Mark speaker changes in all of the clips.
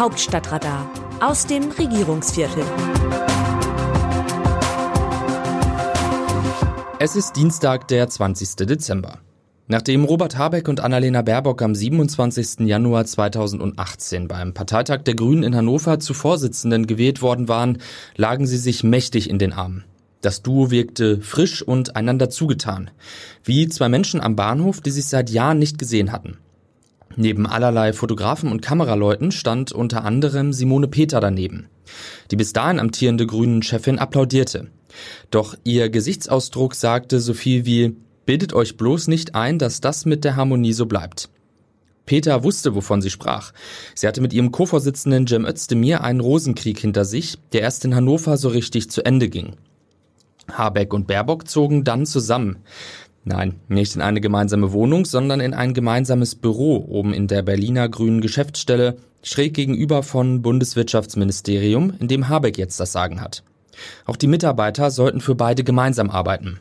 Speaker 1: Hauptstadtradar aus dem Regierungsviertel.
Speaker 2: Es ist Dienstag, der 20. Dezember. Nachdem Robert Habeck und Annalena Baerbock am 27. Januar 2018 beim Parteitag der Grünen in Hannover zu Vorsitzenden gewählt worden waren, lagen sie sich mächtig in den Armen. Das Duo wirkte frisch und einander zugetan, wie zwei Menschen am Bahnhof, die sich seit Jahren nicht gesehen hatten. Neben allerlei Fotografen und Kameraleuten stand unter anderem Simone Peter daneben. Die bis dahin amtierende Grünen-Chefin applaudierte. Doch ihr Gesichtsausdruck sagte so viel wie Bildet euch bloß nicht ein, dass das mit der Harmonie so bleibt. Peter wusste, wovon sie sprach. Sie hatte mit ihrem Co-Vorsitzenden Cem Özdemir einen Rosenkrieg hinter sich, der erst in Hannover so richtig zu Ende ging. Habeck und Baerbock zogen dann zusammen. Nein, nicht in eine gemeinsame Wohnung, sondern in ein gemeinsames Büro oben in der Berliner Grünen Geschäftsstelle, schräg gegenüber von Bundeswirtschaftsministerium, in dem Habeck jetzt das Sagen hat. Auch die Mitarbeiter sollten für beide gemeinsam arbeiten.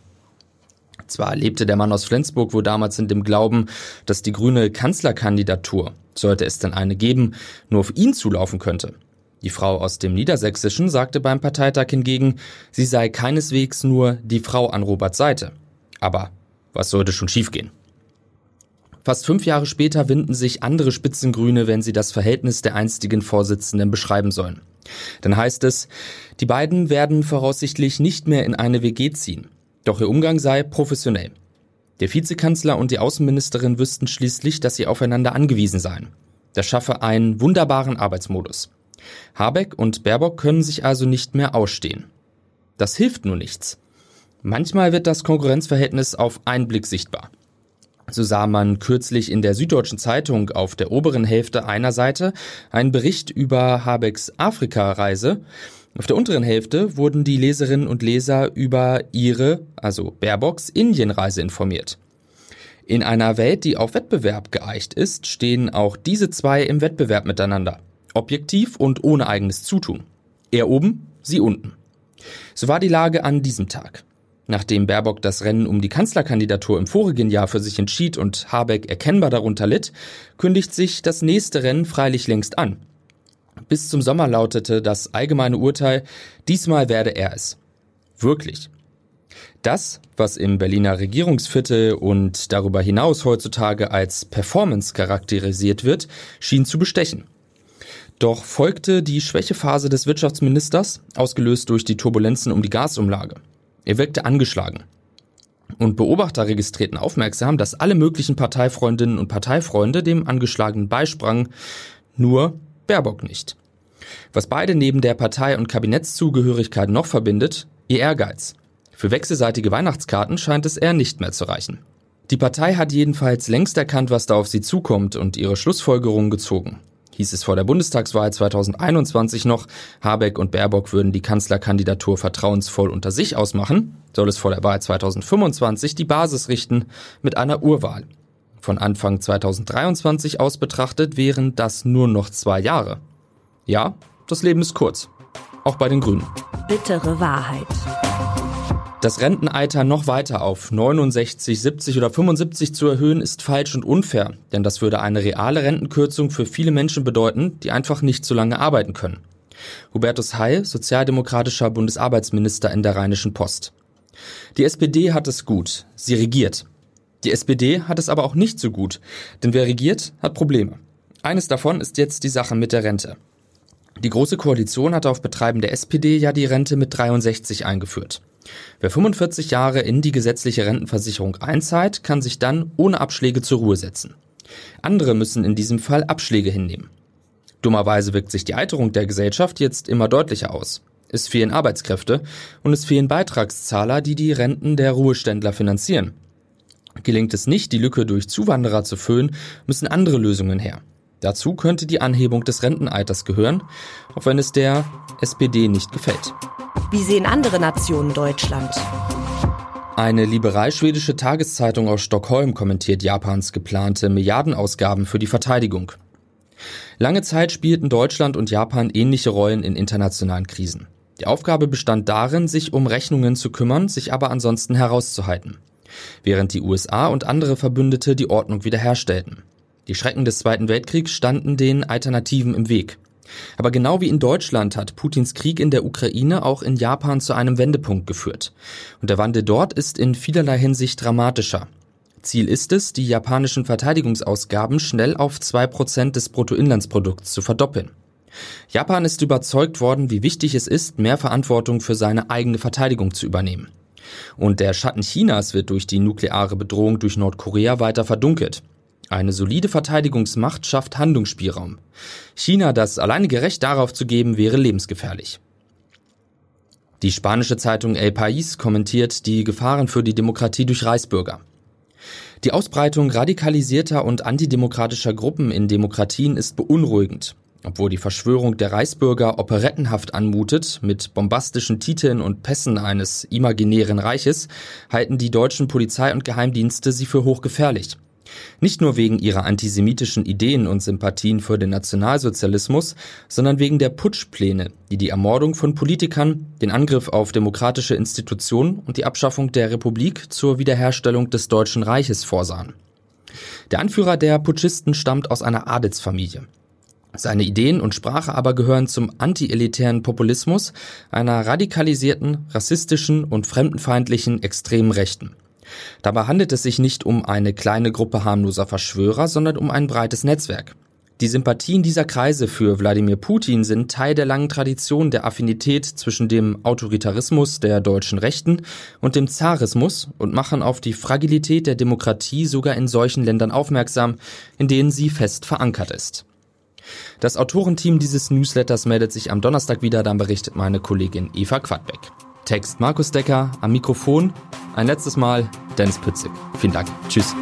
Speaker 2: Zwar lebte der Mann aus Flensburg wohl damals in dem Glauben, dass die grüne Kanzlerkandidatur, sollte es denn eine geben, nur auf ihn zulaufen könnte. Die Frau aus dem Niedersächsischen sagte beim Parteitag hingegen, sie sei keineswegs nur die Frau an Roberts Seite. Aber was sollte schon schiefgehen? Fast fünf Jahre später winden sich andere Spitzengrüne, wenn sie das Verhältnis der einstigen Vorsitzenden beschreiben sollen. Dann heißt es, die beiden werden voraussichtlich nicht mehr in eine WG ziehen. Doch ihr Umgang sei professionell. Der Vizekanzler und die Außenministerin wüssten schließlich, dass sie aufeinander angewiesen seien. Das schaffe einen wunderbaren Arbeitsmodus. Habeck und Baerbock können sich also nicht mehr ausstehen. Das hilft nur nichts. Manchmal wird das Konkurrenzverhältnis auf einen Blick sichtbar. So sah man kürzlich in der Süddeutschen Zeitung auf der oberen Hälfte einer Seite einen Bericht über Habecks Afrika-Reise auf der unteren Hälfte wurden die Leserinnen und Leser über ihre, also Baerbocks, Indienreise informiert. In einer Welt, die auf Wettbewerb geeicht ist, stehen auch diese zwei im Wettbewerb miteinander. Objektiv und ohne eigenes Zutun. Er oben, sie unten. So war die Lage an diesem Tag. Nachdem Baerbock das Rennen um die Kanzlerkandidatur im vorigen Jahr für sich entschied und Habeck erkennbar darunter litt, kündigt sich das nächste Rennen freilich längst an. Bis zum Sommer lautete das allgemeine Urteil, diesmal werde er es. Wirklich. Das, was im Berliner Regierungsviertel und darüber hinaus heutzutage als Performance charakterisiert wird, schien zu bestechen. Doch folgte die Schwächephase des Wirtschaftsministers, ausgelöst durch die Turbulenzen um die Gasumlage. Er wirkte angeschlagen. Und Beobachter registrierten aufmerksam, dass alle möglichen Parteifreundinnen und Parteifreunde dem Angeschlagenen beisprangen, nur Baerbock nicht. Was beide neben der Partei- und Kabinettszugehörigkeit noch verbindet, ihr Ehrgeiz. Für wechselseitige Weihnachtskarten scheint es eher nicht mehr zu reichen. Die Partei hat jedenfalls längst erkannt, was da auf sie zukommt und ihre Schlussfolgerungen gezogen. Hieß es vor der Bundestagswahl 2021 noch, Habeck und Baerbock würden die Kanzlerkandidatur vertrauensvoll unter sich ausmachen, soll es vor der Wahl 2025 die Basis richten mit einer Urwahl. Von Anfang 2023 aus betrachtet wären das nur noch zwei Jahre. Ja, das Leben ist kurz. Auch bei den Grünen.
Speaker 1: Bittere Wahrheit.
Speaker 2: Das Rentenalter noch weiter auf 69, 70 oder 75 zu erhöhen, ist falsch und unfair, denn das würde eine reale Rentenkürzung für viele Menschen bedeuten, die einfach nicht so lange arbeiten können. Hubertus Heil, sozialdemokratischer Bundesarbeitsminister in der Rheinischen Post. Die SPD hat es gut. Sie regiert. Die SPD hat es aber auch nicht so gut, denn wer regiert, hat Probleme. Eines davon ist jetzt die Sache mit der Rente. Die Große Koalition hatte auf Betreiben der SPD ja die Rente mit 63 eingeführt. Wer 45 Jahre in die gesetzliche Rentenversicherung einzahlt, kann sich dann ohne Abschläge zur Ruhe setzen. Andere müssen in diesem Fall Abschläge hinnehmen. Dummerweise wirkt sich die Alterung der Gesellschaft jetzt immer deutlicher aus. Es fehlen Arbeitskräfte und es fehlen Beitragszahler, die die Renten der Ruheständler finanzieren. Gelingt es nicht, die Lücke durch Zuwanderer zu füllen, müssen andere Lösungen her. Dazu könnte die Anhebung des Rentenalters gehören, auch wenn es der SPD nicht gefällt.
Speaker 1: Wie sehen andere Nationen Deutschland?
Speaker 2: Eine liberal-schwedische Tageszeitung aus Stockholm kommentiert Japans geplante Milliardenausgaben für die Verteidigung. Lange Zeit spielten Deutschland und Japan ähnliche Rollen in internationalen Krisen. Die Aufgabe bestand darin, sich um Rechnungen zu kümmern, sich aber ansonsten herauszuhalten während die USA und andere Verbündete die Ordnung wiederherstellten. Die Schrecken des Zweiten Weltkriegs standen den Alternativen im Weg. Aber genau wie in Deutschland hat Putins Krieg in der Ukraine auch in Japan zu einem Wendepunkt geführt. Und der Wandel dort ist in vielerlei Hinsicht dramatischer. Ziel ist es, die japanischen Verteidigungsausgaben schnell auf zwei Prozent des Bruttoinlandsprodukts zu verdoppeln. Japan ist überzeugt worden, wie wichtig es ist, mehr Verantwortung für seine eigene Verteidigung zu übernehmen. Und der Schatten Chinas wird durch die nukleare Bedrohung durch Nordkorea weiter verdunkelt. Eine solide Verteidigungsmacht schafft Handlungsspielraum. China das alleinige Recht darauf zu geben, wäre lebensgefährlich. Die spanische Zeitung El País kommentiert die Gefahren für die Demokratie durch Reichsbürger. Die Ausbreitung radikalisierter und antidemokratischer Gruppen in Demokratien ist beunruhigend. Obwohl die Verschwörung der Reichsbürger operettenhaft anmutet, mit bombastischen Titeln und Pässen eines imaginären Reiches, halten die deutschen Polizei und Geheimdienste sie für hochgefährlich. Nicht nur wegen ihrer antisemitischen Ideen und Sympathien für den Nationalsozialismus, sondern wegen der Putschpläne, die die Ermordung von Politikern, den Angriff auf demokratische Institutionen und die Abschaffung der Republik zur Wiederherstellung des Deutschen Reiches vorsahen. Der Anführer der Putschisten stammt aus einer Adelsfamilie. Seine Ideen und Sprache aber gehören zum antielitären Populismus einer radikalisierten, rassistischen und fremdenfeindlichen extremen Rechten. Dabei handelt es sich nicht um eine kleine Gruppe harmloser Verschwörer, sondern um ein breites Netzwerk. Die Sympathien dieser Kreise für Wladimir Putin sind Teil der langen Tradition der Affinität zwischen dem Autoritarismus der deutschen Rechten und dem Zarismus und machen auf die Fragilität der Demokratie sogar in solchen Ländern aufmerksam, in denen sie fest verankert ist. Das Autorenteam dieses Newsletters meldet sich am Donnerstag wieder, dann berichtet meine Kollegin Eva Quadbeck. Text Markus Decker, am Mikrofon ein letztes Mal Dennis Pützig. Vielen Dank. Tschüss.